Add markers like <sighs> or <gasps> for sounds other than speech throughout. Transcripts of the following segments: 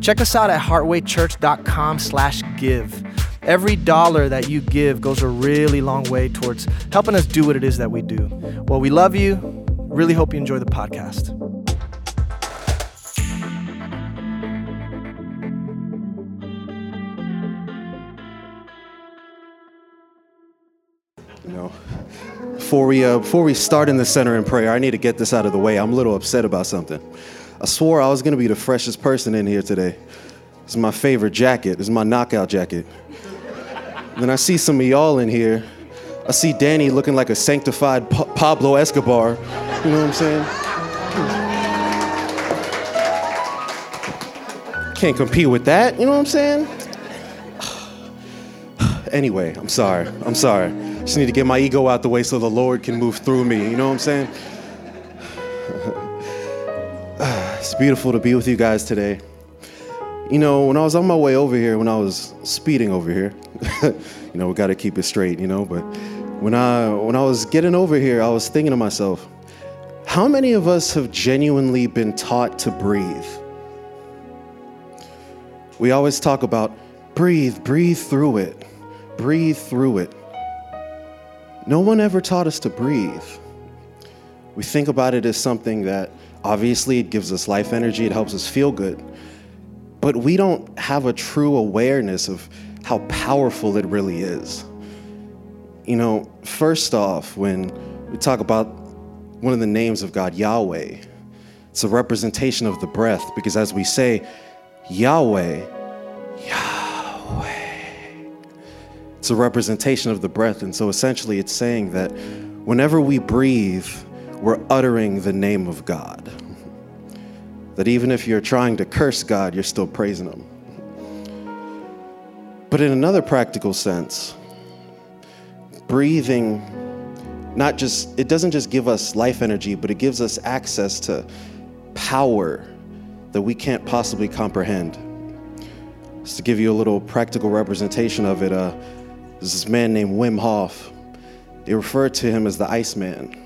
check us out at heartwaychurch.com slash give. Every dollar that you give goes a really long way towards helping us do what it is that we do. Well, we love you. Really hope you enjoy the podcast. You know, before we uh, before we start in the center in prayer, I need to get this out of the way. I'm a little upset about something. I swore I was gonna be the freshest person in here today. This is my favorite jacket. This is my knockout jacket. then I see some of y'all in here. I see Danny looking like a sanctified Pa- Pablo Escobar. You know what I'm saying? Can't compete with that. You know what I'm saying? <sighs> Anyway, I'm sorry. I'm sorry. Just need to get my ego out the way so the Lord can move through me. You know what I'm saying? It's beautiful to be with you guys today. You know, when I was on my way over here, when I was speeding over here, <laughs> you know, we got to keep it straight, you know, but when I when I was getting over here, I was thinking to myself, how many of us have genuinely been taught to breathe? We always talk about breathe, breathe through it. Breathe through it. No one ever taught us to breathe. We think about it as something that obviously it gives us life energy, it helps us feel good. But we don't have a true awareness of how powerful it really is. You know, first off, when we talk about one of the names of God, Yahweh, it's a representation of the breath because as we say, Yahweh, Yahweh, it's a representation of the breath. And so essentially, it's saying that whenever we breathe, we're uttering the name of God. That even if you're trying to curse God, you're still praising Him. But in another practical sense, breathing not just it doesn't just give us life energy but it gives us access to power that we can't possibly comprehend just to give you a little practical representation of it uh, there's this man named wim hof they refer to him as the iceman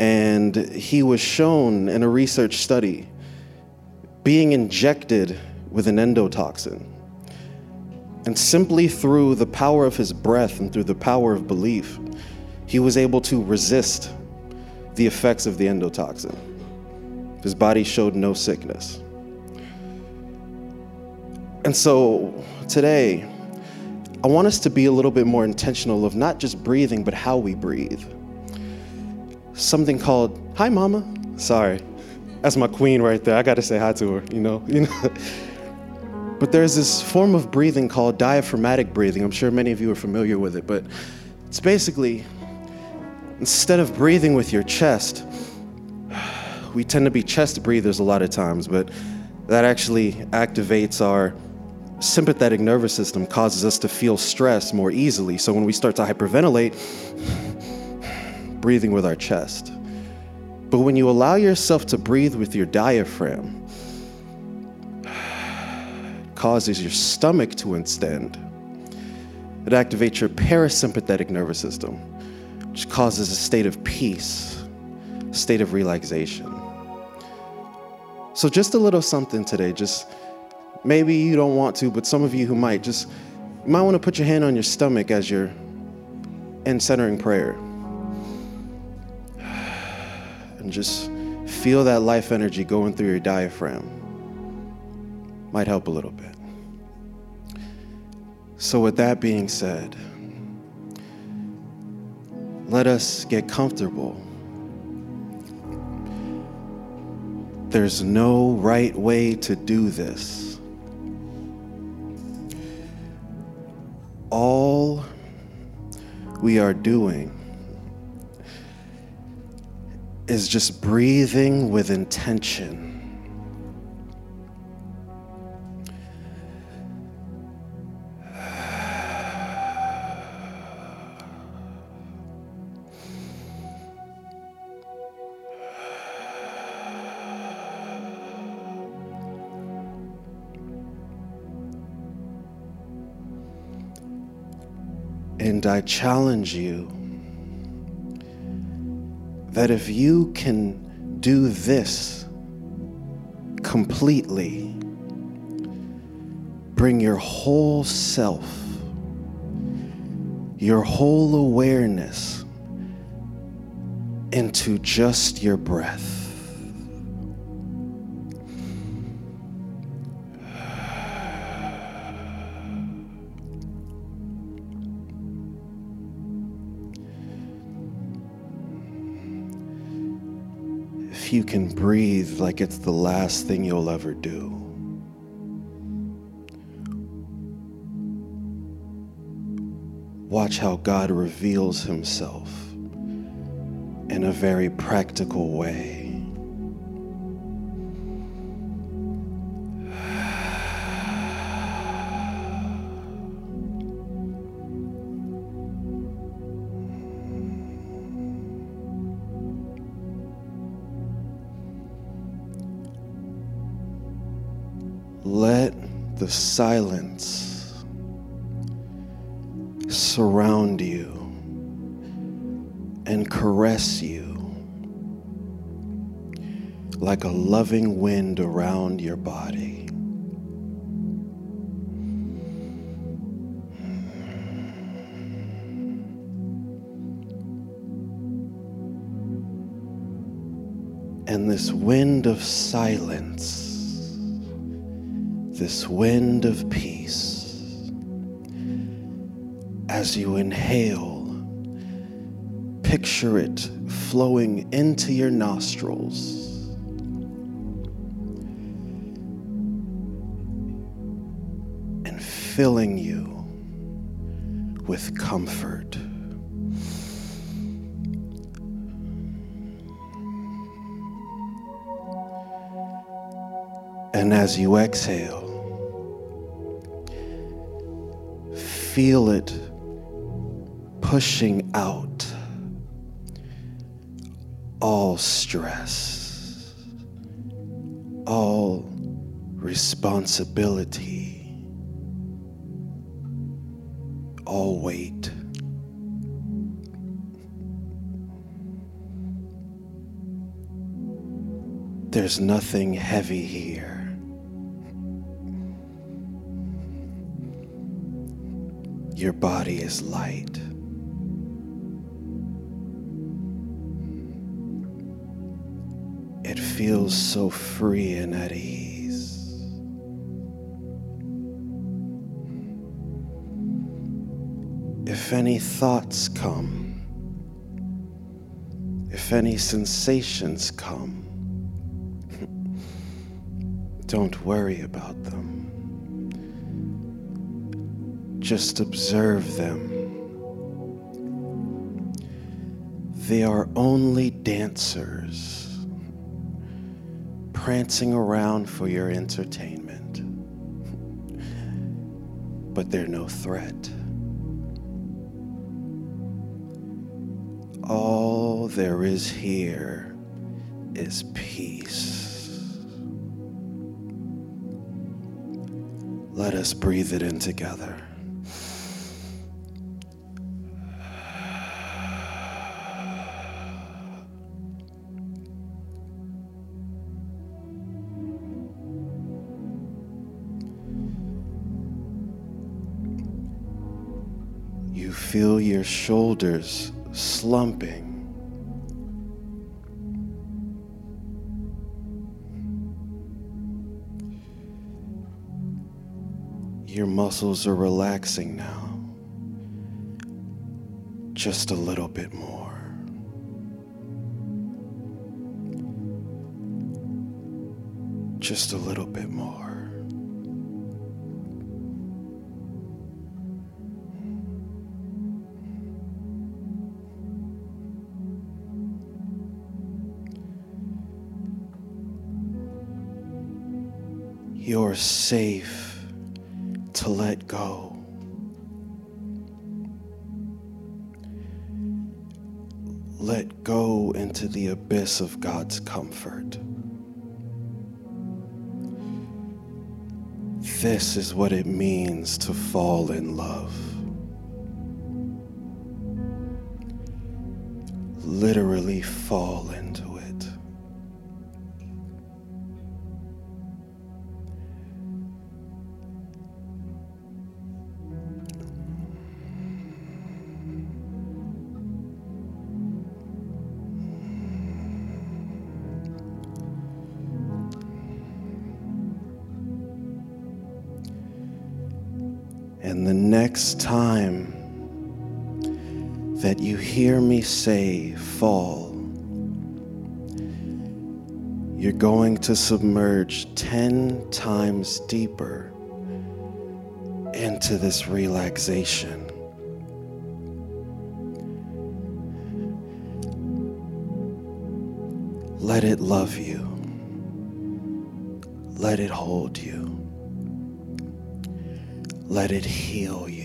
and he was shown in a research study being injected with an endotoxin and simply through the power of his breath and through the power of belief, he was able to resist the effects of the endotoxin. His body showed no sickness. And so today, I want us to be a little bit more intentional of not just breathing, but how we breathe. Something called, hi, mama. Sorry. That's my queen right there. I got to say hi to her, you know? You know? <laughs> But there's this form of breathing called diaphragmatic breathing. I'm sure many of you are familiar with it, but it's basically instead of breathing with your chest, <sighs> we tend to be chest breathers a lot of times, but that actually activates our sympathetic nervous system, causes us to feel stress more easily. So when we start to hyperventilate, breathing with our chest. But when you allow yourself to breathe with your diaphragm, <sighs> causes your stomach to extend. It activates your parasympathetic nervous system, which causes a state of peace, a state of relaxation. So, just a little something today. Just maybe you don't want to, but some of you who might, just you might want to put your hand on your stomach as you're in centering prayer. And just feel that life energy going through your diaphragm. Might help a little bit. So, with that being said, let us get comfortable. There's no right way to do this. All we are doing is just breathing with intention. And I challenge you that if you can do this completely, bring your whole self, your whole awareness into just your breath. Can breathe like it's the last thing you'll ever do. Watch how God reveals himself in a very practical way. Silence surround you and caress you like a loving wind around your body. And this wind of silence, this wind of peace, as you inhale, picture it flowing into your nostrils. And filling you with comfort. And as you exhale, feel it pushing out all stress, all responsibility, all weight. There's nothing heavy here. Your body is light. It feels so free and at ease. If any thoughts come, if any sensations come, <laughs> don't worry about them. Just observe them. They are only dancers prancing around for your entertainment, but they're no threat. All there is here is peace. Let us breathe it in together. Your shoulders slumping. Your muscles are relaxing now. Just a little bit more. Just a little bit more. safe to let go. Let go into the abyss of God's comfort. This is what it means to fall in love. Literally fall in. Next time that you hear me say fall, you're going to submerge 10 times deeper into this relaxation. Let it love you. Let it hold you. Let it heal you.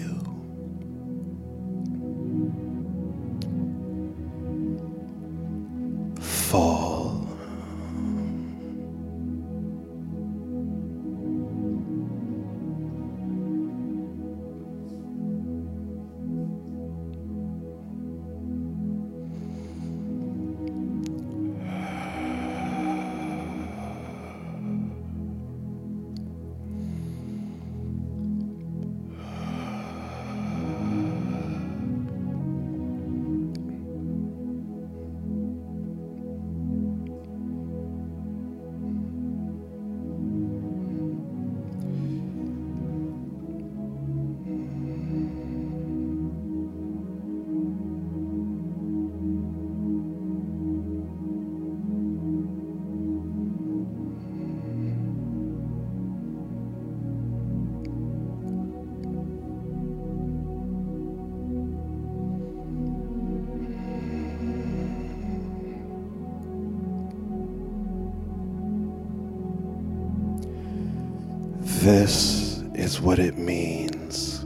This is what it means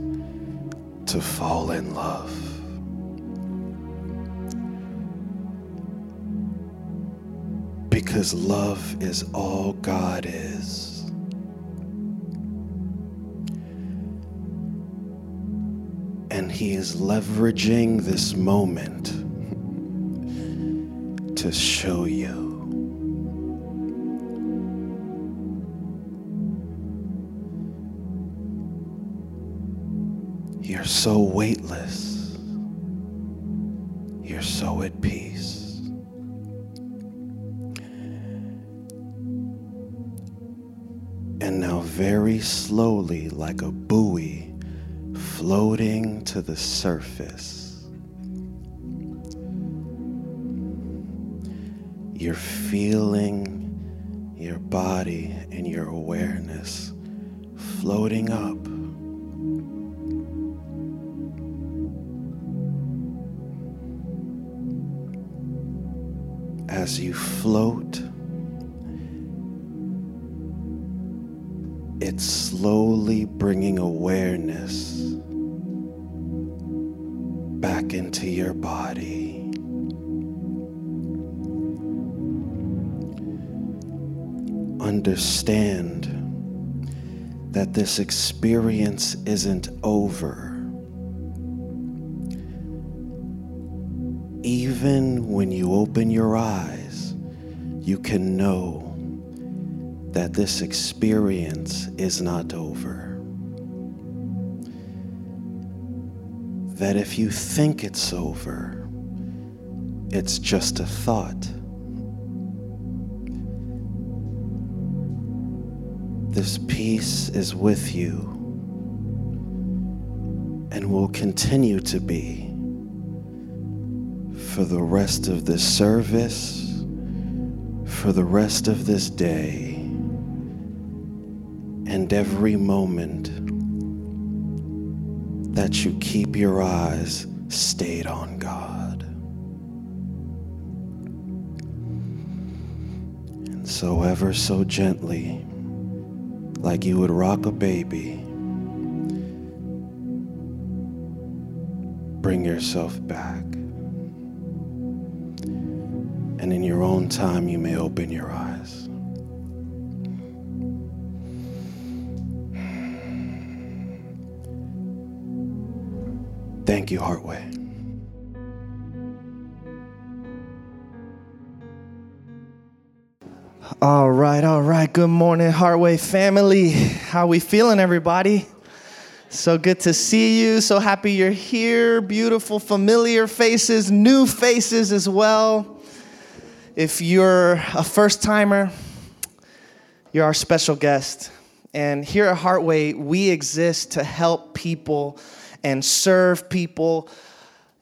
to fall in love. Because love is all God is. And He is leveraging this moment <laughs> to show you. So weightless. You're so at peace. And now, very slowly, like a buoy floating to the surface, you're feeling your body and your awareness floating up. As you float, it's slowly bringing awareness back into your body. Understand that this experience isn't over. Even when you open your eyes, you can know that this experience is not over. That if you think it's over, it's just a thought. This peace is with you and will continue to be for the rest of this service, for the rest of this day, and every moment that you keep your eyes stayed on God. And so, ever so gently, like you would rock a baby, bring yourself back and in your own time you may open your eyes. Thank you, Heartway. All right, all right. Good morning, Heartway family. How we feeling, everybody? So good to see you. So happy you're here. Beautiful, familiar faces, new faces as well. If you're a first timer, you're our special guest. And here at Heartway, we exist to help people and serve people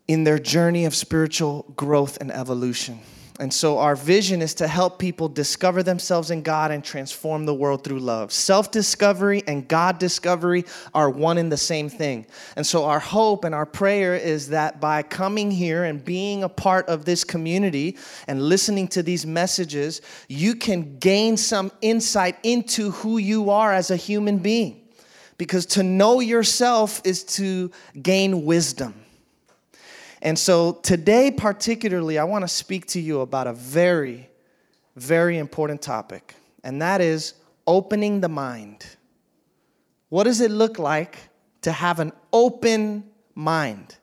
in their journey of spiritual growth and evolution. And so, our vision is to help people discover themselves in God and transform the world through love. Self discovery and God discovery are one and the same thing. And so, our hope and our prayer is that by coming here and being a part of this community and listening to these messages, you can gain some insight into who you are as a human being. Because to know yourself is to gain wisdom. And so today, particularly, I want to speak to you about a very, very important topic, and that is opening the mind. What does it look like to have an open mind?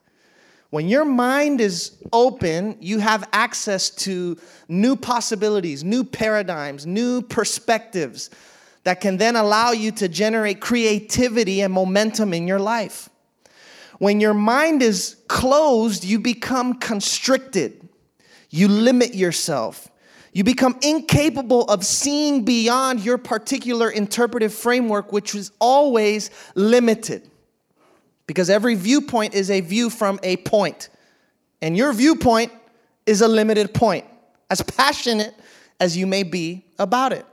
When your mind is open, you have access to new possibilities, new paradigms, new perspectives that can then allow you to generate creativity and momentum in your life. When your mind is closed, you become constricted. You limit yourself. You become incapable of seeing beyond your particular interpretive framework, which is always limited. Because every viewpoint is a view from a point, and your viewpoint is a limited point, as passionate as you may be about it.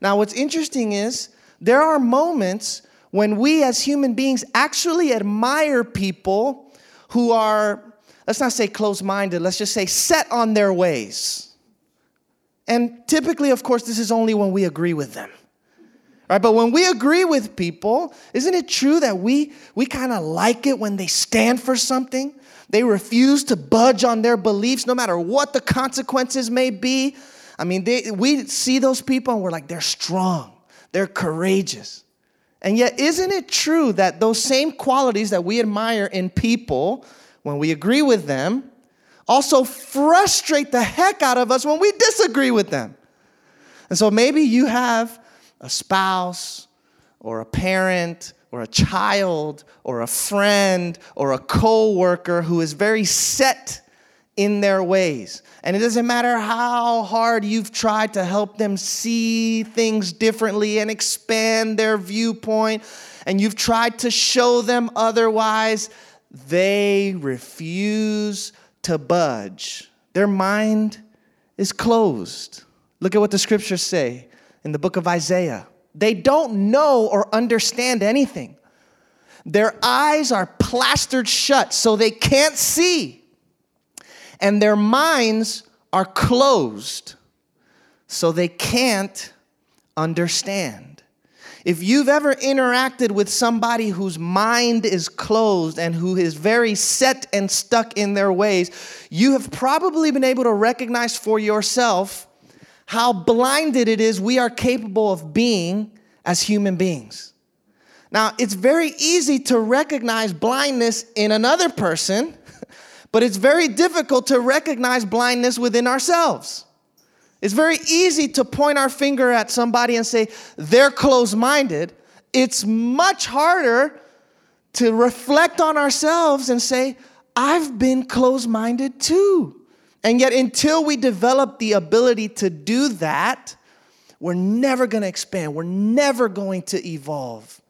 Now, what's interesting is there are moments when we as human beings actually admire people who are, let's not say closed minded, let's just say set on their ways. And typically, of course, this is only when we agree with them. Right, but when we agree with people, isn't it true that we, we kind of like it when they stand for something? They refuse to budge on their beliefs no matter what the consequences may be. I mean, they, we see those people and we're like, they're strong, they're courageous. And yet, isn't it true that those same qualities that we admire in people, when we agree with them, also frustrate the heck out of us when we disagree with them? And so maybe you have a spouse or a parent or a child or a friend or a coworker who is very set in their ways. And it doesn't matter how hard you've tried to help them see things differently and expand their viewpoint, and you've tried to show them otherwise, they refuse to budge. Their mind is closed. Look at what the scriptures say in the book of Isaiah. They don't know or understand anything. Their eyes are plastered shut so they can't see and their minds are closed, so they can't understand. If you've ever interacted with somebody whose mind is closed and who is very set and stuck in their ways, you have probably been able to recognize for yourself how blinded it is we are capable of being as human beings. Now, it's very easy to recognize blindness in another person but it's very difficult to recognize blindness within ourselves. It's very easy to point our finger at somebody and say, they're closed minded. It's much harder to reflect on ourselves and say, I've been closed minded too. And yet, until we develop the ability to do that, we're never going to expand. We're never going to evolve.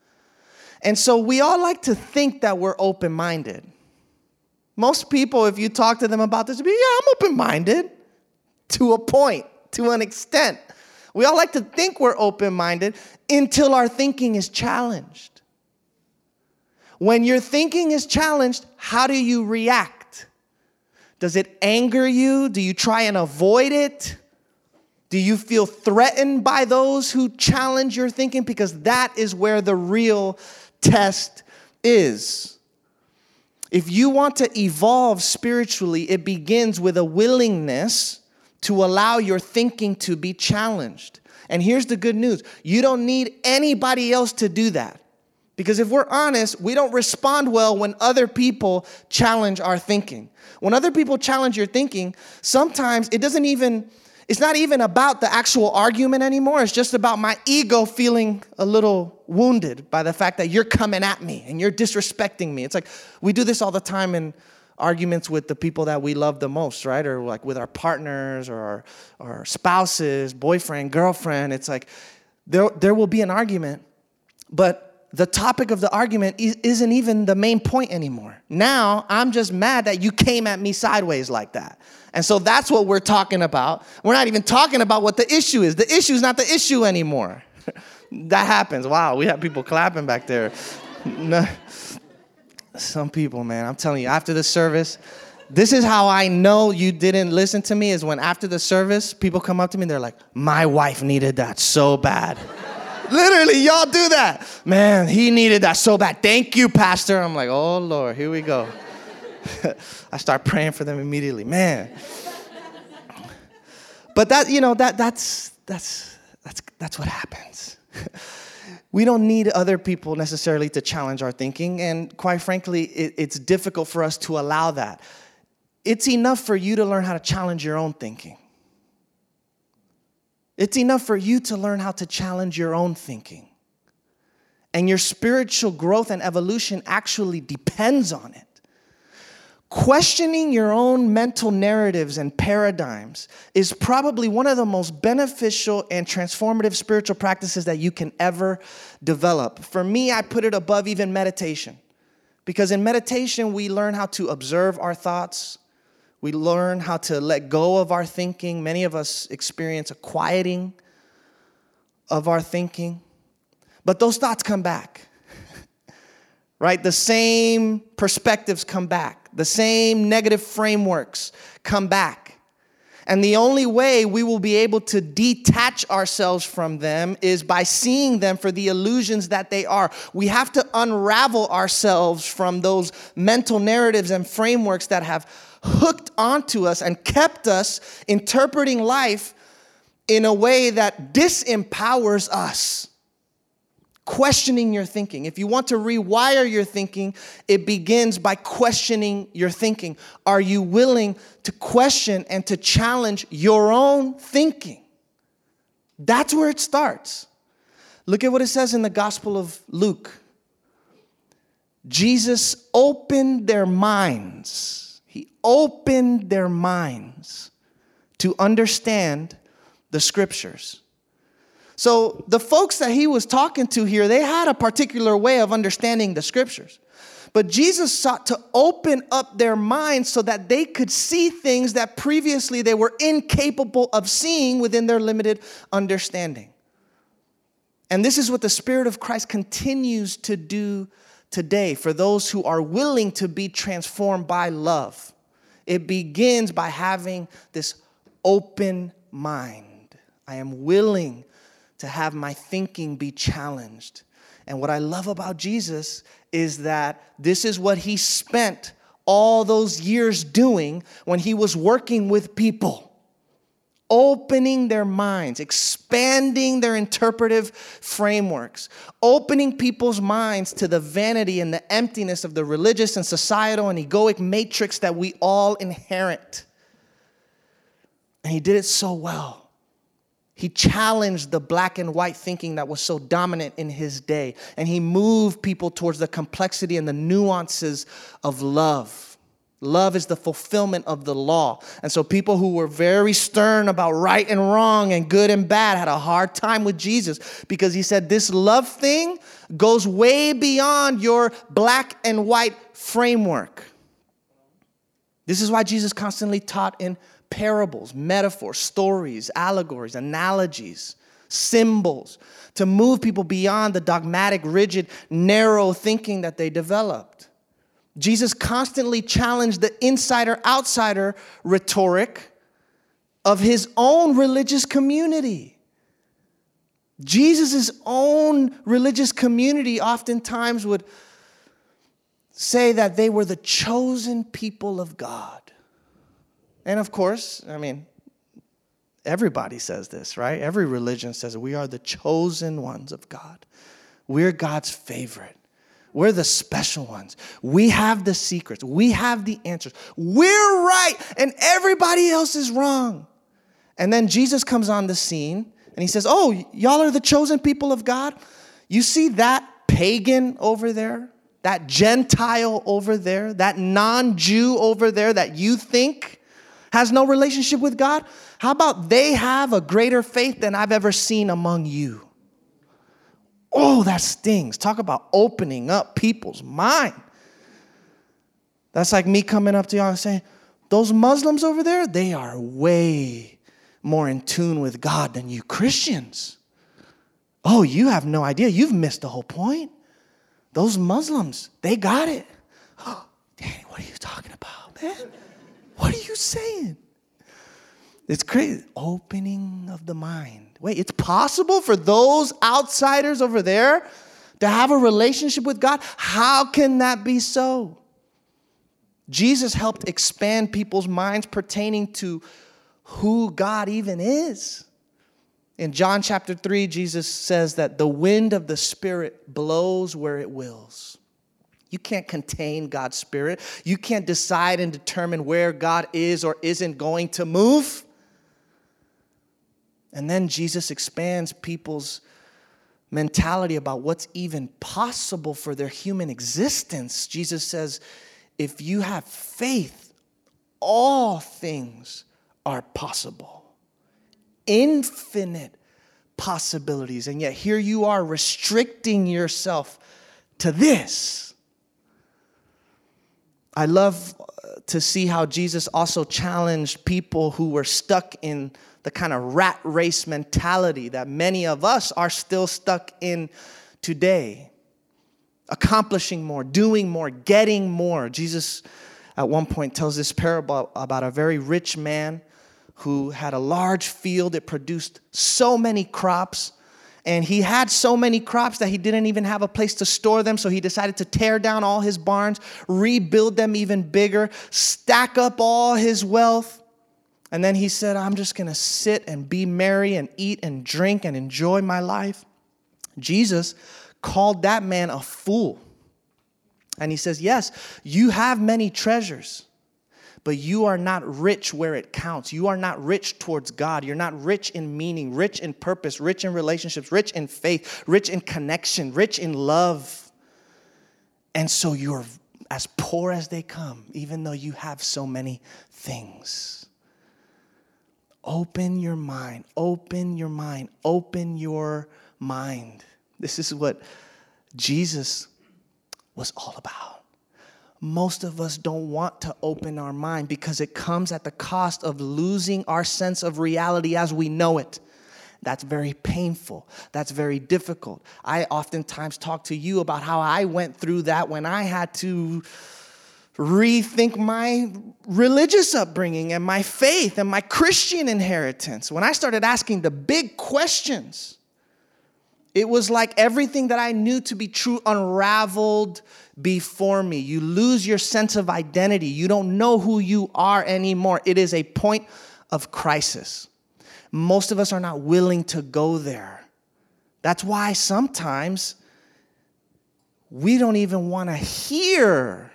And so, we all like to think that we're open minded. Most people, if you talk to them about this, be, yeah, I'm open minded to a point, to an extent. We all like to think we're open minded until our thinking is challenged. When your thinking is challenged, how do you react? Does it anger you? Do you try and avoid it? Do you feel threatened by those who challenge your thinking? Because that is where the real test is. If you want to evolve spiritually, it begins with a willingness to allow your thinking to be challenged. And here's the good news you don't need anybody else to do that. Because if we're honest, we don't respond well when other people challenge our thinking. When other people challenge your thinking, sometimes it doesn't even it's not even about the actual argument anymore. It's just about my ego feeling a little wounded by the fact that you're coming at me and you're disrespecting me. It's like we do this all the time in arguments with the people that we love the most, right? Or like with our partners or our, our spouses, boyfriend, girlfriend. It's like there, there will be an argument, but the topic of the argument isn't even the main point anymore. Now I'm just mad that you came at me sideways like that. And so that's what we're talking about. We're not even talking about what the issue is. The issue is not the issue anymore. <laughs> that happens. Wow, we have people clapping back there. <laughs> Some people, man, I'm telling you, after the service, this is how I know you didn't listen to me is when after the service, people come up to me and they're like, my wife needed that so bad. <laughs> Literally, y'all do that. Man, he needed that so bad. Thank you, Pastor. I'm like, oh, Lord, here we go. <laughs> I start praying for them immediately. Man. But that, you know, that, that's, that's, that's, that's what happens. <laughs> we don't need other people necessarily to challenge our thinking. And quite frankly, it, it's difficult for us to allow that. It's enough for you to learn how to challenge your own thinking. It's enough for you to learn how to challenge your own thinking. And your spiritual growth and evolution actually depends on it. Questioning your own mental narratives and paradigms is probably one of the most beneficial and transformative spiritual practices that you can ever develop. For me, I put it above even meditation. Because in meditation, we learn how to observe our thoughts, we learn how to let go of our thinking. Many of us experience a quieting of our thinking. But those thoughts come back, <laughs> right? The same perspectives come back, the same negative frameworks come back. And the only way we will be able to detach ourselves from them is by seeing them for the illusions that they are. We have to unravel ourselves from those mental narratives and frameworks that have hooked onto us and kept us interpreting life in a way that disempowers us. Questioning your thinking. If you want to rewire your thinking, it begins by questioning your thinking. Are you willing to question and to challenge your own thinking? That's where it starts. Look at what it says in the Gospel of Luke. Jesus opened their minds he opened their minds to understand the scriptures. So, the folks that he was talking to here, they had a particular way of understanding the scriptures. But Jesus sought to open up their minds so that they could see things that previously they were incapable of seeing within their limited understanding. And this is what the Spirit of Christ continues to do today for those who are willing to be transformed by love. It begins by having this open mind. I am willing to have my thinking be challenged. And what I love about Jesus is that this is what he spent all those years doing when he was working with people opening their minds, expanding their interpretive frameworks, opening people's minds to the vanity and the emptiness of the religious and societal and egoic matrix that we all inherit. And he did it so well. He challenged the black and white thinking that was so dominant in his day, and he moved people towards the complexity and the nuances of love. Love is the fulfillment of the law. And so people who were very stern about right and wrong and good and bad had a hard time with Jesus because he said this love thing goes way beyond your black and white framework. This is why Jesus constantly taught in parables, metaphors, stories, allegories, analogies, symbols to move people beyond the dogmatic, rigid, narrow thinking that they developed. Jesus constantly challenged the insider outsider rhetoric of his own religious community. Jesus' own religious community oftentimes would say that they were the chosen people of God. And of course, I mean, everybody says this, right? Every religion says we are the chosen ones of God. We're God's favorite. We're the special ones. We have the secrets. We have the answers. We're right and everybody else is wrong. And then Jesus comes on the scene and he says, Oh, y'all are the chosen people of God. You see that pagan over there, that Gentile over there, that non Jew over there that you think has no relationship with God? How about they have a greater faith than I've ever seen among you? Oh, that stings. Talk about opening up people's mind. That's like me coming up to y'all and saying, Those Muslims over there, they are way more in tune with God than you Christians. Oh, you have no idea. You've missed the whole point. Those Muslims, they got it. Oh, <gasps> Danny, what are you talking about, man? What are you saying? It's crazy. Opening of the mind. Wait, it's possible for those outsiders over there to have a relationship with God? How can that be so? Jesus helped expand people's minds pertaining to who God even is. In John chapter 3, Jesus says that the wind of the Spirit blows where it wills. You can't contain God's Spirit. You can't decide and determine where God is or isn't going to move. And then Jesus expands people's mentality about what's even possible for their human existence. Jesus says, if you have faith, all things are possible. Infinite possibilities. And yet here you are restricting yourself to this. I love uh, to see how Jesus also challenged people who were stuck in the kind of rat race mentality that many of us are still stuck in today. Accomplishing more, doing more, getting more. Jesus at one point tells this parable about a very rich man who had a large field. It produced so many crops. And he had so many crops that he didn't even have a place to store them. So he decided to tear down all his barns, rebuild them even bigger, stack up all his wealth. And then he said, I'm just going to sit and be merry and eat and drink and enjoy my life. Jesus called that man a fool. And he says, Yes, you have many treasures but you are not rich where it counts. You are not rich towards God. You're not rich in meaning, rich in purpose, rich in relationships, rich in faith, rich in connection, rich in love. And so you're as poor as they come, even though you have so many things. Open your mind, open your mind, open your mind. This is what Jesus was all about most of us don't want to open our mind because it comes at the cost of losing our sense of reality as we know it. That's very painful. That's very difficult. I oftentimes talk to you about how I went through that when I had to rethink my religious upbringing and my faith and my Christian inheritance. When I started asking the big questions, it was like everything that I knew to be true unraveled before me. You lose your sense of identity. You don't know who you are anymore. It is a point of crisis. Most of us are not willing to go there. That's why sometimes we don't even want to hear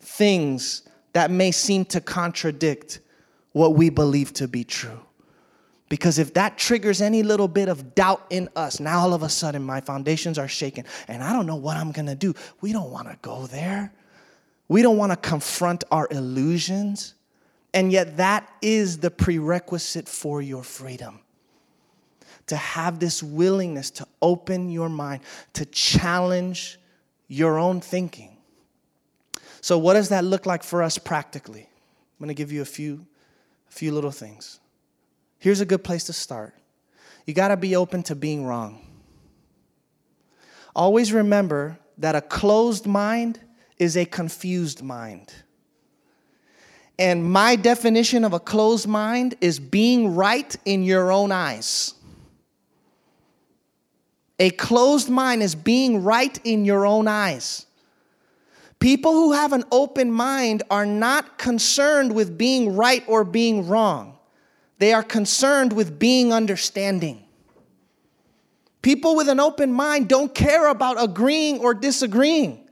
things that may seem to contradict what we believe to be true. Because if that triggers any little bit of doubt in us, now all of a sudden my foundations are shaken and I don't know what I'm gonna do. We don't wanna go there. We don't wanna confront our illusions. And yet, that is the prerequisite for your freedom. To have this willingness to open your mind, to challenge your own thinking. So, what does that look like for us practically? I'm gonna give you a few, a few little things. Here's a good place to start you got to be open to being wrong. Always remember that a closed mind is a confused mind. And my definition of a closed mind is being right in your own eyes. A closed mind is being right in your own eyes. People who have an open mind are not concerned with being right or being wrong. They are concerned with being understanding. People with an open mind don't care about agreeing or disagreeing,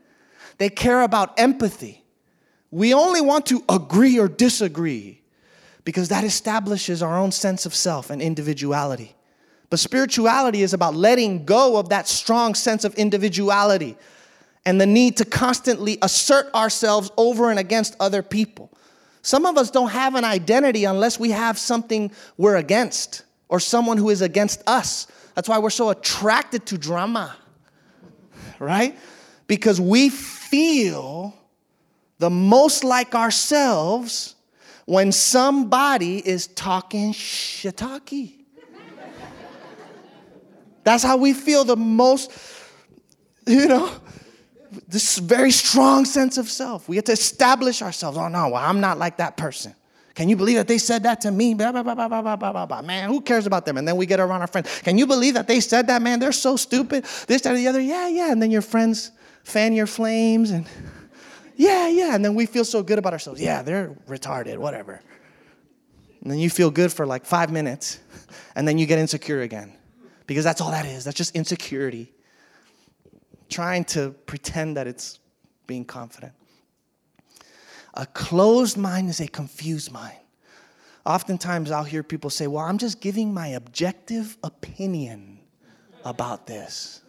they care about empathy. We only want to agree or disagree because that establishes our own sense of self and individuality. But spirituality is about letting go of that strong sense of individuality and the need to constantly assert ourselves over and against other people. Some of us don't have an identity unless we have something we're against or someone who is against us. That's why we're so attracted to drama, right? Because we feel the most like ourselves when somebody is talking shiitake. That's how we feel the most, you know, this very strong sense of self. We have to establish ourselves. Oh, no, well, I'm not like that person. Can you believe that they said that to me? Blah, blah, blah, blah, blah, blah, blah, blah. Man, who cares about them? And then we get around our friends. Can you believe that they said that, man? They're so stupid. This, that, or the other. Yeah, yeah. And then your friends fan your flames and <laughs> yeah, yeah. And then we feel so good about ourselves. Yeah, they're retarded, whatever. And then you feel good for like five minutes <laughs> and then you get insecure again because that's all that is. That's just insecurity. Trying to pretend that it's being confident. A closed mind is a confused mind. Oftentimes I'll hear people say, Well, I'm just giving my objective opinion about this.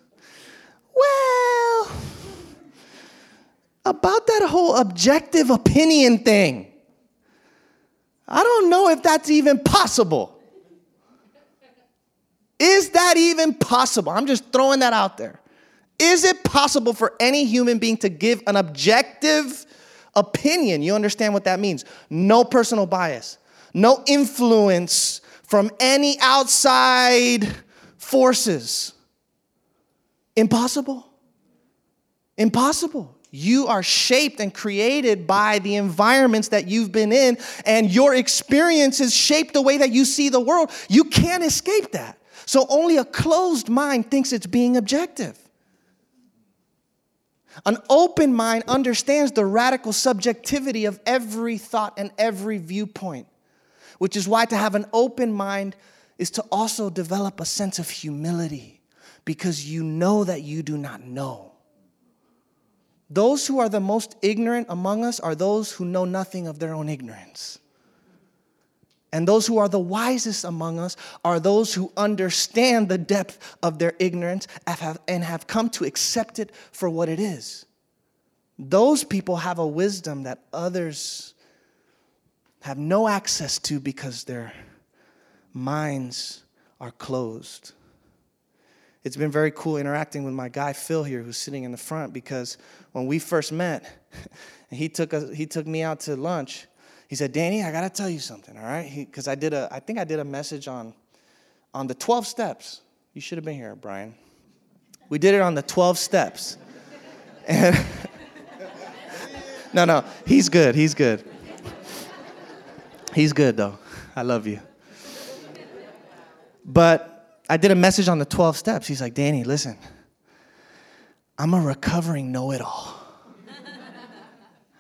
Well, about that whole objective opinion thing, I don't know if that's even possible. Is that even possible? I'm just throwing that out there. Is it possible for any human being to give an objective opinion? You understand what that means? No personal bias, no influence from any outside forces. Impossible. Impossible. You are shaped and created by the environments that you've been in, and your experiences shape the way that you see the world. You can't escape that. So only a closed mind thinks it's being objective. An open mind understands the radical subjectivity of every thought and every viewpoint, which is why to have an open mind is to also develop a sense of humility because you know that you do not know. Those who are the most ignorant among us are those who know nothing of their own ignorance. And those who are the wisest among us are those who understand the depth of their ignorance and have come to accept it for what it is. Those people have a wisdom that others have no access to because their minds are closed. It's been very cool interacting with my guy Phil here, who's sitting in the front, because when we first met, <laughs> he took, he took me out to lunch he said, Danny, I got to tell you something, all right? Because I did a, I think I did a message on, on the 12 steps. You should have been here, Brian. We did it on the 12 steps. <laughs> And no, no, he's good. He's good. He's good, though. I love you. But I did a message on the 12 steps. He's like, Danny, listen, I'm a recovering know it all.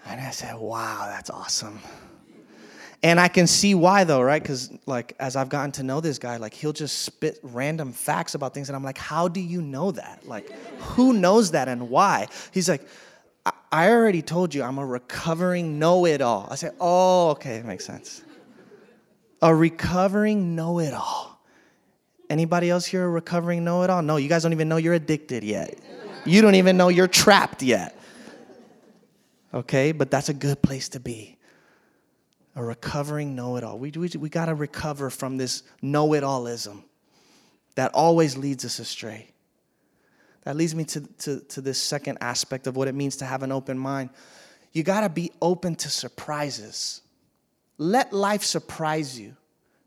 And I said, wow, that's awesome. And I can see why though, right? Because like as I've gotten to know this guy, like he'll just spit random facts about things, and I'm like, how do you know that? Like, who knows that and why? He's like, I, I already told you I'm a recovering know-it-all. I say, oh, okay, it makes sense. A recovering know-it-all. Anybody else here a recovering know-it-all? No, you guys don't even know you're addicted yet. You don't even know you're trapped yet. Okay, but that's a good place to be a recovering know it all. We, we, we got to recover from this know it allism that always leads us astray. That leads me to, to, to this second aspect of what it means to have an open mind. You got to be open to surprises. Let life surprise you.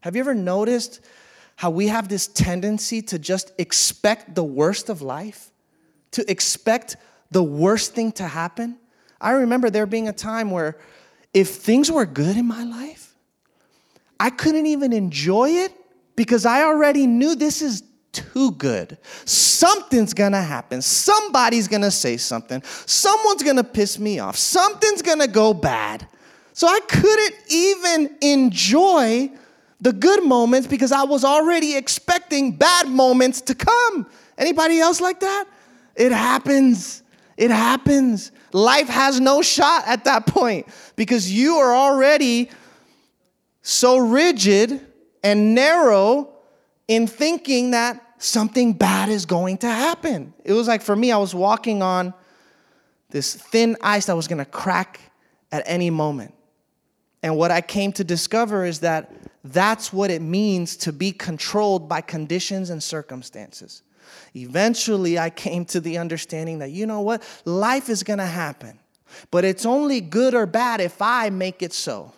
Have you ever noticed how we have this tendency to just expect the worst of life? To expect the worst thing to happen? I remember there being a time where if things were good in my life, I couldn't even enjoy it because I already knew this is too good. Something's gonna happen. Somebody's gonna say something. Someone's gonna piss me off. Something's gonna go bad. So I couldn't even enjoy the good moments because I was already expecting bad moments to come. Anybody else like that? It happens. It happens. Life has no shot at that point because you are already so rigid and narrow in thinking that something bad is going to happen. It was like for me, I was walking on this thin ice that was gonna crack at any moment. And what I came to discover is that that's what it means to be controlled by conditions and circumstances. Eventually, I came to the understanding that, you know what, life is gonna happen, but it's only good or bad if I make it so.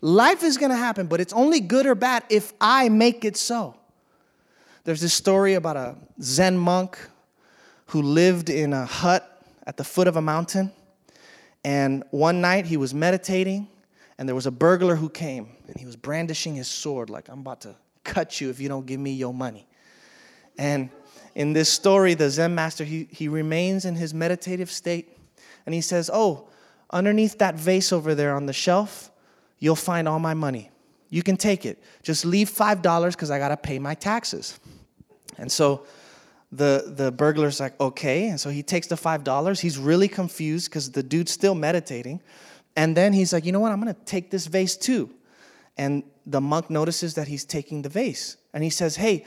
Life is gonna happen, but it's only good or bad if I make it so. There's this story about a Zen monk who lived in a hut at the foot of a mountain. And one night he was meditating, and there was a burglar who came, and he was brandishing his sword, like, I'm about to cut you if you don't give me your money. And in this story, the Zen master, he, he remains in his meditative state, and he says, Oh, underneath that vase over there on the shelf, you'll find all my money. You can take it. Just leave $5 because I got to pay my taxes. And so the, the burglar's like, okay. And so he takes the $5. He's really confused because the dude's still meditating. And then he's like, you know what? I'm going to take this vase too. And the monk notices that he's taking the vase. And he says, hey,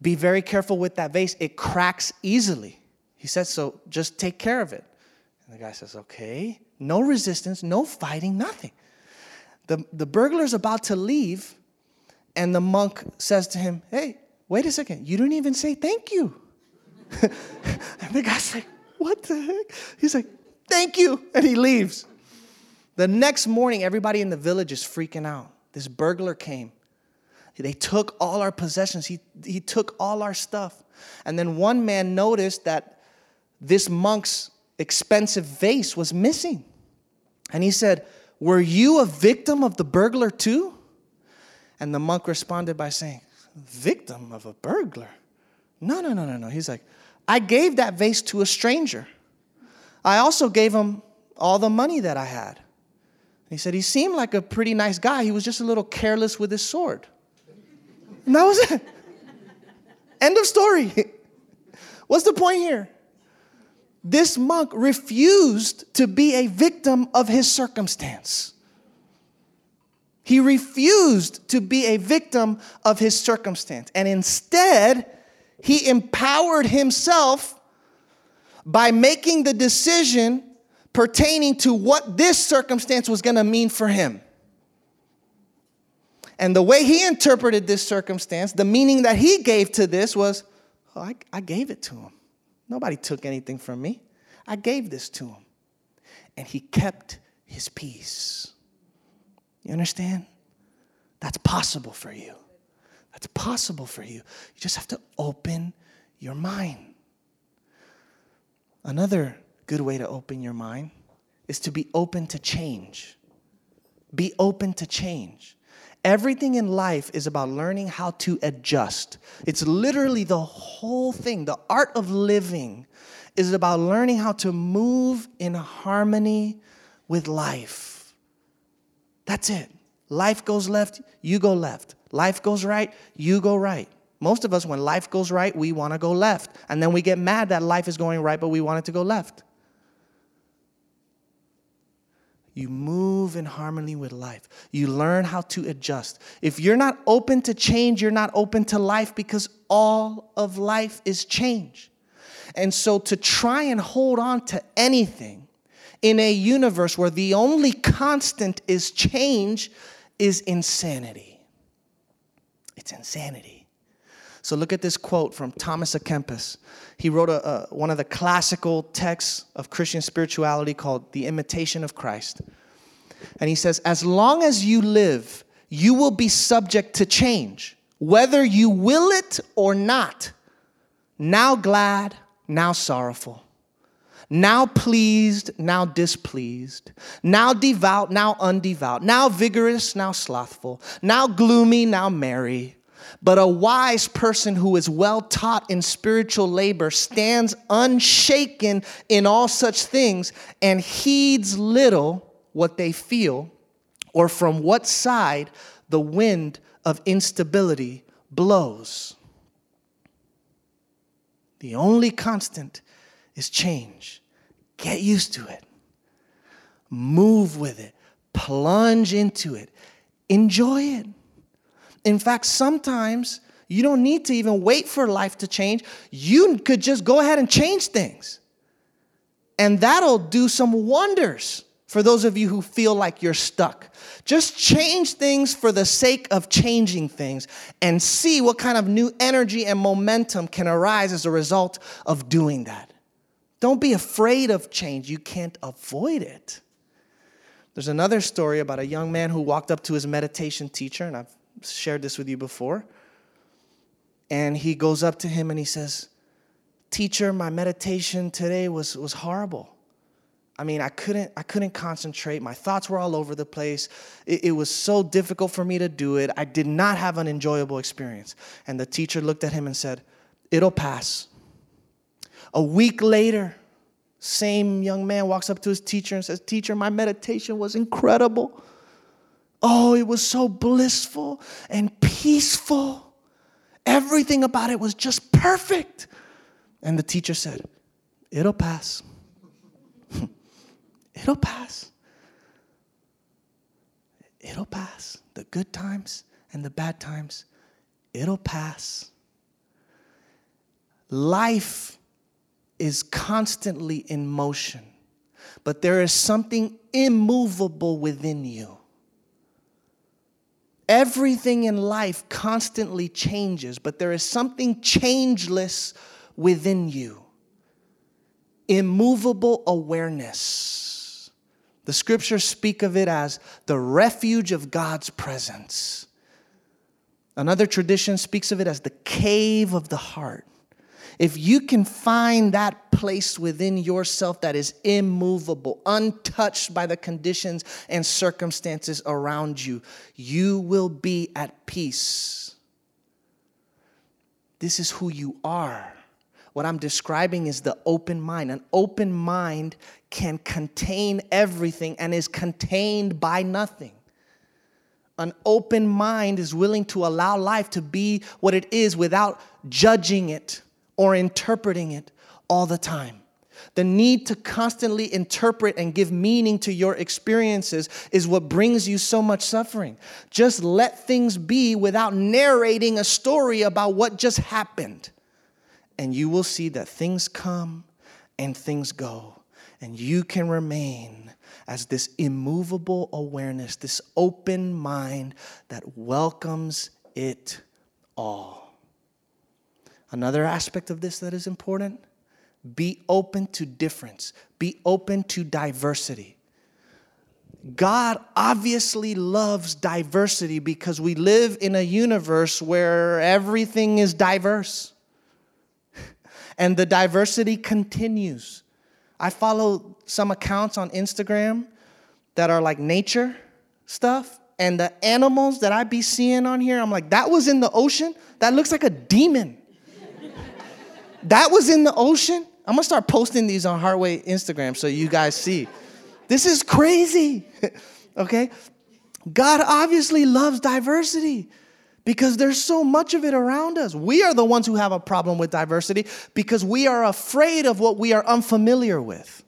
be very careful with that vase. It cracks easily. He says, so just take care of it. And the guy says, okay. No resistance, no fighting, nothing. The, the burglar's about to leave, and the monk says to him, hey, wait a second, you didn't even say thank you. <laughs> and the guy's like, What the heck? He's like, Thank you. And he leaves. The next morning, everybody in the village is freaking out. This burglar came. They took all our possessions, he, he took all our stuff. And then one man noticed that this monk's expensive vase was missing. And he said, Were you a victim of the burglar too? And the monk responded by saying, Victim of a burglar? No, no, no, no, no. He's like, I gave that vase to a stranger. I also gave him all the money that I had. He said he seemed like a pretty nice guy. He was just a little careless with his sword. And that was it. End of story. <laughs> What's the point here? This monk refused to be a victim of his circumstance. He refused to be a victim of his circumstance. And instead, he empowered himself by making the decision pertaining to what this circumstance was going to mean for him. And the way he interpreted this circumstance, the meaning that he gave to this was, oh, I, I gave it to him. Nobody took anything from me. I gave this to him. And he kept his peace. You understand? That's possible for you. That's possible for you. You just have to open your mind. Another good way to open your mind is to be open to change. Be open to change. Everything in life is about learning how to adjust. It's literally the whole thing. The art of living is about learning how to move in harmony with life. That's it. Life goes left, you go left. Life goes right, you go right. Most of us, when life goes right, we want to go left. And then we get mad that life is going right, but we want it to go left. You move in harmony with life. You learn how to adjust. If you're not open to change, you're not open to life because all of life is change. And so to try and hold on to anything in a universe where the only constant is change is insanity. It's insanity. So look at this quote from Thomas à Kempis. He wrote a, a, one of the classical texts of Christian spirituality called The Imitation of Christ. And he says, As long as you live, you will be subject to change, whether you will it or not. Now glad, now sorrowful. Now pleased, now displeased. Now devout, now undevout. Now vigorous, now slothful. Now gloomy, now merry. But a wise person who is well taught in spiritual labor stands unshaken in all such things and heeds little what they feel or from what side the wind of instability blows. The only constant is change. Get used to it. Move with it. plunge into it, enjoy it. In fact, sometimes you don't need to even wait for life to change. You could just go ahead and change things. And that'll do some wonders for those of you who feel like you're stuck. Just change things for the sake of changing things and see what kind of new energy and momentum can arise as a result of doing that. Don't be afraid of change, you can't avoid it. There's another story about a young man who walked up to his meditation teacher, and I've shared this with you before. And he goes up to him and he says, Teacher, my meditation today was, was horrible. I mean, I couldn't, I couldn't concentrate. My thoughts were all over the place. It, it, was so difficult for me to do it. I did not have an enjoyable experience. And the teacher looked at him and said, It'll pass. A week later, same young man walks up to his teacher and says, Teacher, my meditation was incredible. Oh, it was so blissful and peaceful. Everything about it was just perfect. And the teacher said, It'll pass. <laughs> It'll pass. It'll pass. The good times and the bad times, it'll pass. Life is constantly in motion, but there is something immovable within you. Everything in life constantly changes, but there is something changeless within you. Immovable awareness. The scriptures speak of it as the refuge of God's presence. Another tradition speaks of it as the cave of the heart. If you can find that place within yourself that is immovable, untouched by the conditions and circumstances around you, you will be at peace. This is who you are. What I'm describing is the open mind. An open mind can contain everything and is contained by nothing. An open mind is willing to allow life to be what it is without judging it or interpreting it all the time. The need to constantly interpret and give meaning to your experiences is what brings you so much suffering. Just let things be without narrating a story about what just happened. And you will see that things come and things go. And you can remain as this immovable awareness, this open mind that welcomes it all. Another aspect of this that is important be open to difference, be open to diversity. God obviously loves diversity because we live in a universe where everything is diverse. <laughs> and the diversity continues. I follow some accounts on Instagram that are like nature stuff, and the animals that I be seeing on here, I'm like, that was in the ocean? That looks like a demon. That was in the ocean. I'm gonna start posting these on Heartway Instagram so you guys see. This is crazy. <laughs> okay? God obviously loves diversity because there's so much of it around us. We are the ones who have a problem with diversity because we are afraid of what we are unfamiliar with.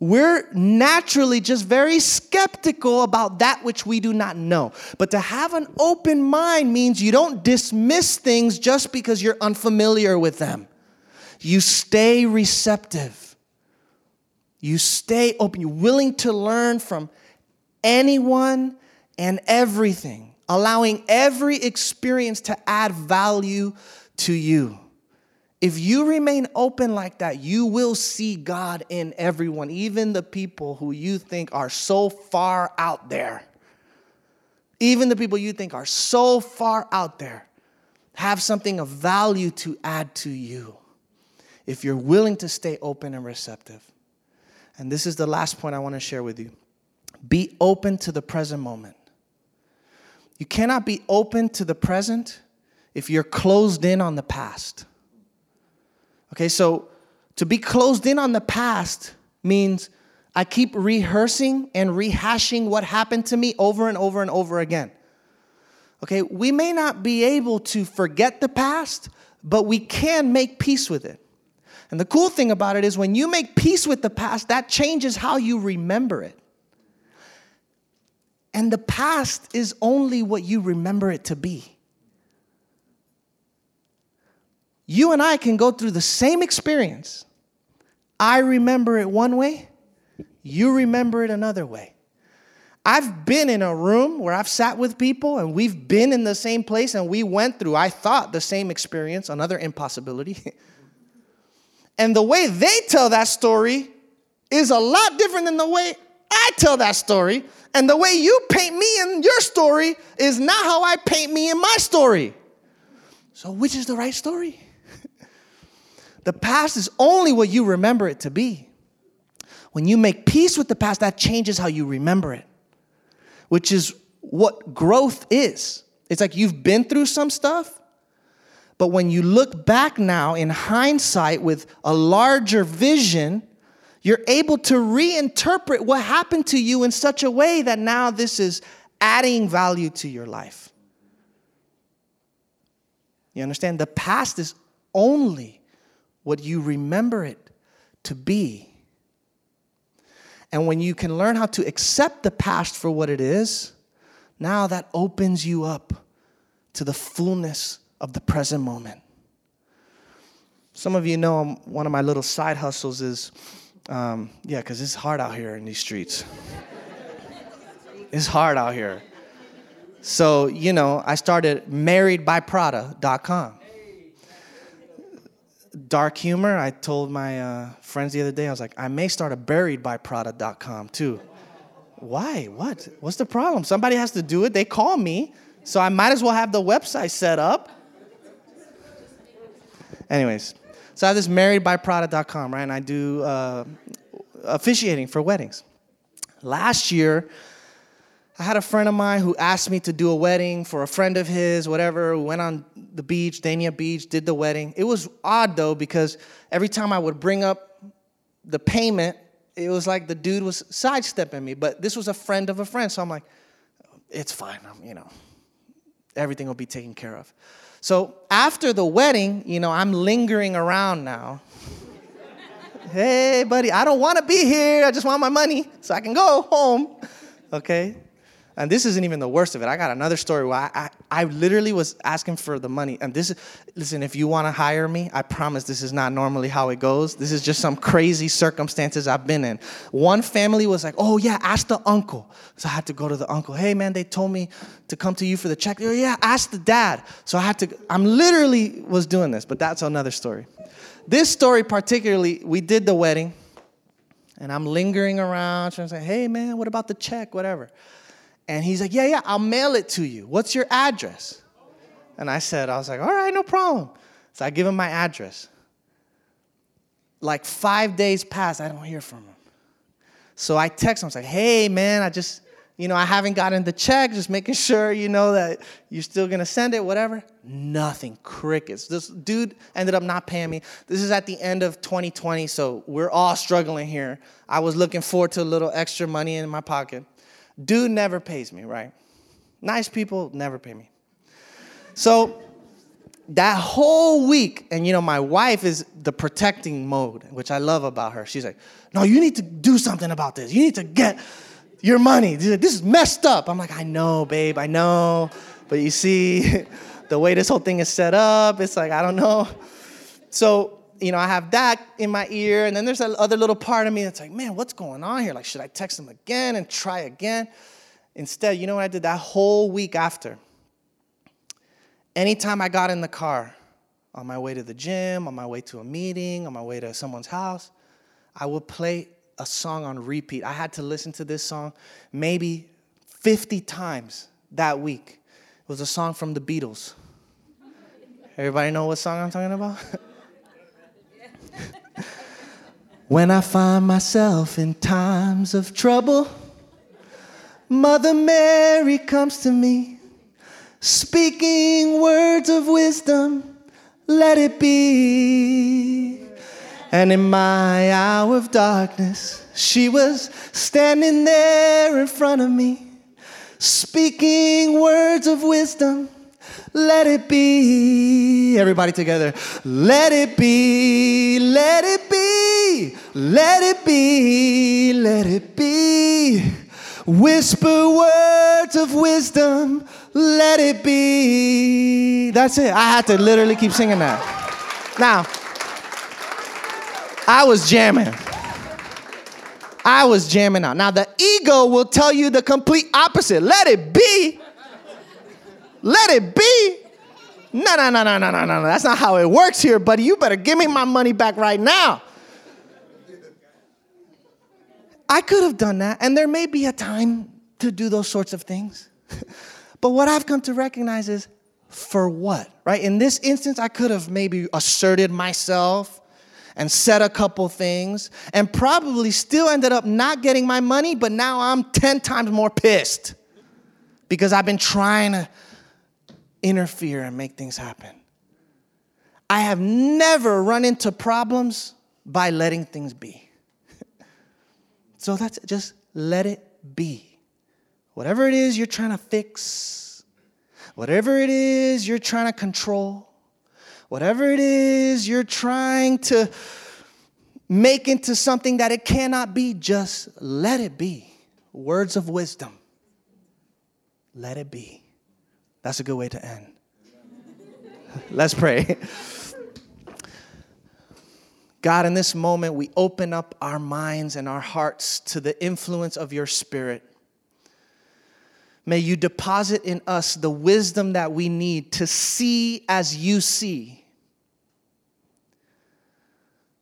We're naturally just very skeptical about that which we do not know. But to have an open mind means you don't dismiss things just because you're unfamiliar with them. You stay receptive. You stay open. You're willing to learn from anyone and everything, allowing every experience to add value to you. If you remain open like that, you will see God in everyone, even the people who you think are so far out there. Even the people you think are so far out there have something of value to add to you if you're willing to stay open and receptive. And this is the last point I want to share with you be open to the present moment. You cannot be open to the present if you're closed in on the past. Okay, so to be closed in on the past means I keep rehearsing and rehashing what happened to me over and over and over again. Okay, we may not be able to forget the past, but we can make peace with it. And the cool thing about it is when you make peace with the past, that changes how you remember it. And the past is only what you remember it to be. You and I can go through the same experience. I remember it one way, you remember it another way. I've been in a room where I've sat with people and we've been in the same place and we went through, I thought, the same experience, another impossibility. <laughs> and the way they tell that story is a lot different than the way I tell that story. And the way you paint me in your story is not how I paint me in my story. So, which is the right story? The past is only what you remember it to be. When you make peace with the past, that changes how you remember it, which is what growth is. It's like you've been through some stuff, but when you look back now in hindsight with a larger vision, you're able to reinterpret what happened to you in such a way that now this is adding value to your life. You understand? The past is only what you remember it to be. And when you can learn how to accept the past for what it is, now that opens you up to the fullness of the present moment. Some of you know I'm, one of my little side hustles is um, yeah, because it's hard out here in these streets. it's hard out here. So, you know, I started marriedbyprada.com. Dark humor, I told my uh, friends the other day, I was like, I may start a buriedbyprada.com too. Why? What? What's the problem? Somebody has to do it. They call me, so I might as well have the website set up. Anyways, so I have this marriedbyprada.com, right? And I do uh, officiating for weddings. Last year, I had a friend of mine who asked me to do a wedding for a friend of his, whatever. We went on the beach, Dania Beach, did the wedding. It was odd though, because every time I would bring up the payment, it was like the dude was sidestepping me. But this was a friend of a friend, so I'm like, it's fine, I'm, you know, everything will be taken care of. So after the wedding, you know, I'm lingering around now. <laughs> hey, buddy, I don't want to be here. I just want my money so I can go home. Okay? And this isn't even the worst of it. I got another story where I, I, I literally was asking for the money. And this, is listen, if you want to hire me, I promise this is not normally how it goes. This is just some crazy circumstances I've been in. One family was like, oh, yeah, ask the uncle. So I had to go to the uncle. Hey, man, they told me to come to you for the check. Oh, yeah, ask the dad. So I had to, I'm literally was doing this, but that's another story. This story, particularly, we did the wedding, and I'm lingering around trying to say, hey, man, what about the check, whatever. And he's like, Yeah, yeah, I'll mail it to you. What's your address? And I said, I was like, All right, no problem. So I give him my address. Like five days pass, I don't hear from him. So I text him, I was like, Hey, man, I just, you know, I haven't gotten the check, just making <laughs> sure, you know, that you're still gonna send it, whatever. Nothing, crickets. This dude ended up not paying me. This is at the end of 2020, so we're all struggling here. I was looking forward to a little extra money in my pocket. Dude never pays me, right? Nice people never pay me. So that whole week, and you know, my wife is the protecting mode, which I love about her. She's like, No, you need to do something about this. You need to get your money. This is messed up. I'm like, I know, babe, I know. But you see, <laughs> the way this whole thing is set up, it's like, I don't know. So you know, I have that in my ear, and then there's that other little part of me that's like, man, what's going on here? Like, should I text him again and try again? Instead, you know what I did that whole week after? Anytime I got in the car, on my way to the gym, on my way to a meeting, on my way to someone's house, I would play a song on repeat. I had to listen to this song maybe 50 times that week. It was a song from the Beatles. Everybody know what song I'm talking about? <laughs> when I find myself in times of trouble, Mother Mary comes to me, speaking words of wisdom, let it be. And in my hour of darkness, she was standing there in front of me, speaking words of wisdom let it be. Everybody together. Let it be, let it be, let it be, let it be. Whisper words of wisdom, let it be. That's it. I had to literally keep singing that. Now, I was jamming. I was jamming out. Now, the ego will tell you the complete opposite. Let it be. Let it be. No, no, no, no, no, no, no. That's not how it works here, buddy. You better give me my money back right now. I could have done that, and there may be a time to do those sorts of things. <laughs> but what I've come to recognize is for what, right? In this instance, I could have maybe asserted myself and said a couple things and probably still ended up not getting my money, but now I'm 10 times more pissed because I've been trying to interfere and make things happen. I have never run into problems by letting things be. <laughs> so that's just let it be. Whatever it is you're trying to fix, whatever it is you're trying to control, whatever it is you're trying to make into something that it cannot be, just let it be. Words of wisdom. Let it be. That's a good way to end. Let's pray. God, in this moment, we open up our minds and our hearts to the influence of your Spirit. May you deposit in us the wisdom that we need to see as you see.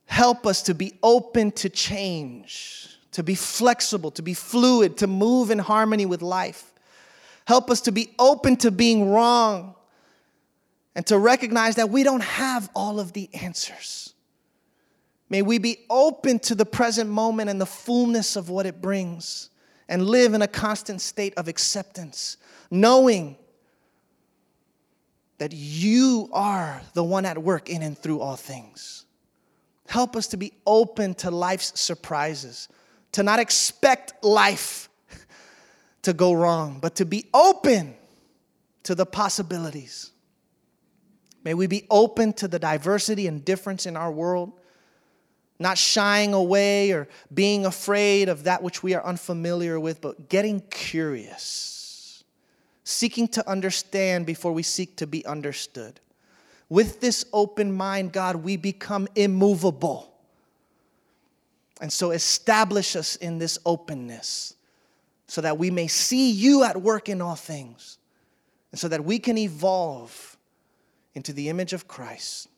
Help us to be open to change, to be flexible, to be fluid, to move in harmony with life. Help us to be open to being wrong and to recognize that we don't have all of the answers. May we be open to the present moment and the fullness of what it brings and live in a constant state of acceptance, knowing that you are the one at work in and through all things. Help us to be open to life's surprises, to not expect life to go wrong, but to be open to the possibilities. May we be open to the diversity and difference in our world, not shying away or being afraid of that which we are unfamiliar with, but getting curious, seeking to understand before we seek to be understood. With this open mind, God, we become immovable. And so establish us in this openness so that we may see you at work in all things, and so that we can evolve into the image of Christ,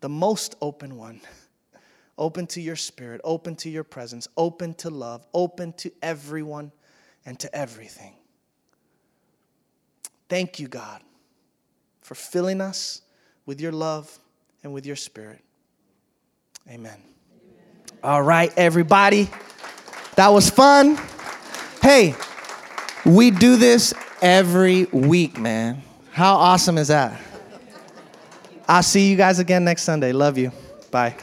the most open one, <laughs> open to your spirit, open to your presence, open to love, open to everyone and to everything. Thank you, God, for filling us with your love and with your spirit. Amen. Amen. All right, everybody. That was fun. Hey, we do this every week, man. How awesome is that? I'll see you guys again next Sunday. Love you. Bye.